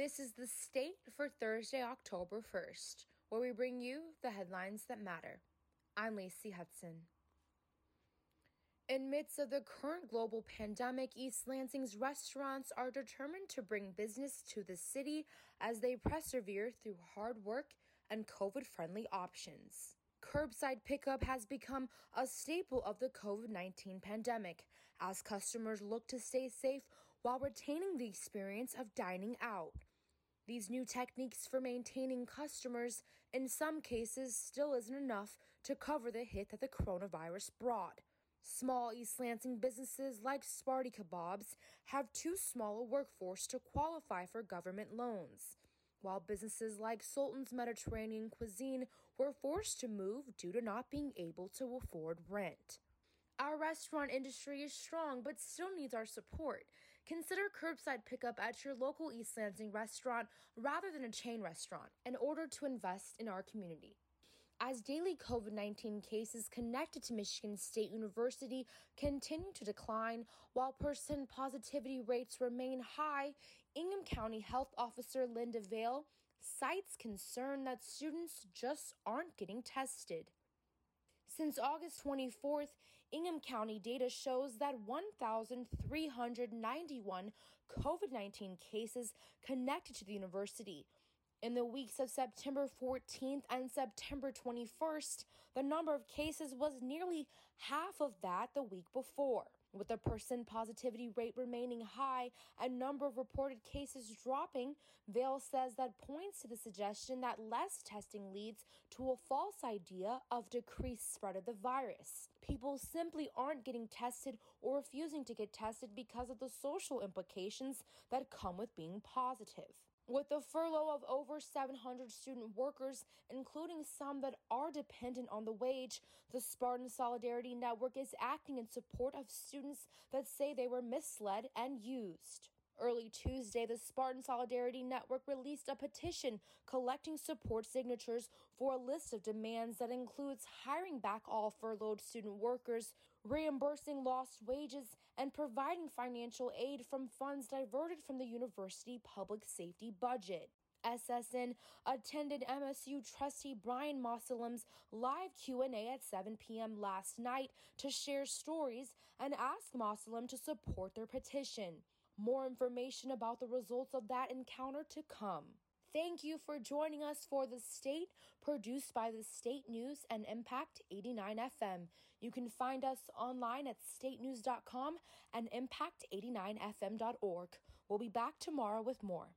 This is the state for Thursday, October 1st, where we bring you the headlines that matter. I'm Lacey Hudson. In midst of the current global pandemic, East Lansing's restaurants are determined to bring business to the city as they persevere through hard work and COVID friendly options. Curbside pickup has become a staple of the COVID 19 pandemic as customers look to stay safe while retaining the experience of dining out. These new techniques for maintaining customers, in some cases, still isn't enough to cover the hit that the coronavirus brought. Small East Lansing businesses like Sparty Kebabs have too small a workforce to qualify for government loans while businesses like Sultan's Mediterranean Cuisine were forced to move due to not being able to afford rent. Our restaurant industry is strong but still needs our support. Consider curbside pickup at your local East Lansing restaurant rather than a chain restaurant in order to invest in our community. As daily COVID 19 cases connected to Michigan State University continue to decline while person positivity rates remain high, Ingham County Health Officer Linda Vail cites concern that students just aren't getting tested. Since August 24th, Ingham County data shows that 1,391 COVID 19 cases connected to the university, in the weeks of September 14th and September 21st, the number of cases was nearly half of that the week before. With the person positivity rate remaining high and number of reported cases dropping, Vail says that points to the suggestion that less testing leads to a false idea of decreased spread of the virus. People simply aren't getting tested or refusing to get tested because of the social implications that come with being positive. With the furlough of over 700 student workers, including some that are dependent on the wage, the Spartan Solidarity Network is acting in support of students that say they were misled and used. Early Tuesday, the Spartan Solidarity Network released a petition collecting support signatures for a list of demands that includes hiring back all furloughed student workers, reimbursing lost wages, and providing financial aid from funds diverted from the university public safety budget. SSN attended MSU trustee Brian Mosallam's live Q&A at 7 p.m. last night to share stories and ask Mossalem to support their petition. More information about the results of that encounter to come. Thank you for joining us for The State, produced by the State News and Impact 89 FM. You can find us online at statenews.com and impact89fm.org. We'll be back tomorrow with more.